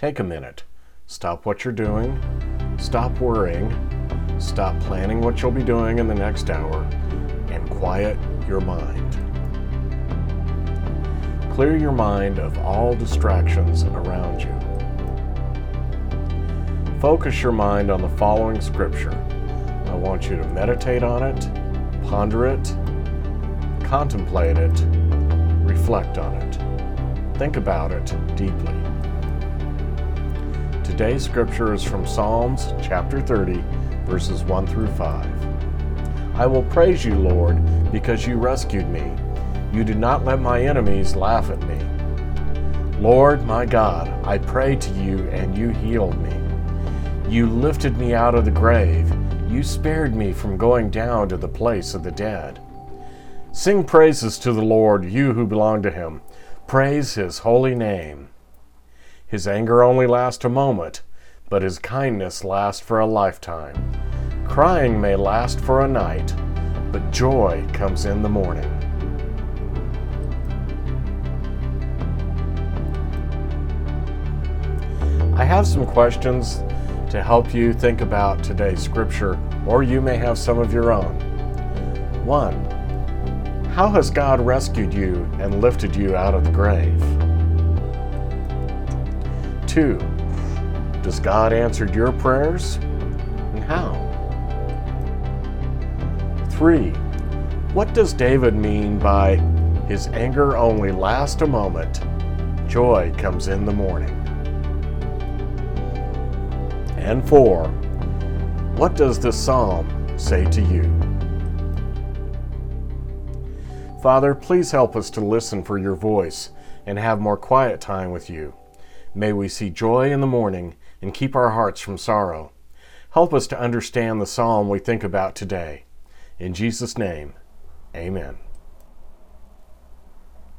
Take a minute. Stop what you're doing. Stop worrying. Stop planning what you'll be doing in the next hour. And quiet your mind. Clear your mind of all distractions around you. Focus your mind on the following scripture. I want you to meditate on it, ponder it, contemplate it, reflect on it. Think about it deeply. Today's scripture is from Psalms chapter 30, verses 1 through 5. I will praise you, Lord, because you rescued me. You did not let my enemies laugh at me. Lord, my God, I prayed to you and you healed me. You lifted me out of the grave. You spared me from going down to the place of the dead. Sing praises to the Lord, you who belong to him. Praise his holy name. His anger only lasts a moment, but his kindness lasts for a lifetime. Crying may last for a night, but joy comes in the morning. I have some questions to help you think about today's scripture, or you may have some of your own. 1. How has God rescued you and lifted you out of the grave? 2. Does God answer your prayers? And how? 3. What does David mean by his anger only lasts a moment, joy comes in the morning? And 4. What does this psalm say to you? Father, please help us to listen for your voice and have more quiet time with you. May we see joy in the morning and keep our hearts from sorrow. Help us to understand the psalm we think about today. In Jesus' name, amen.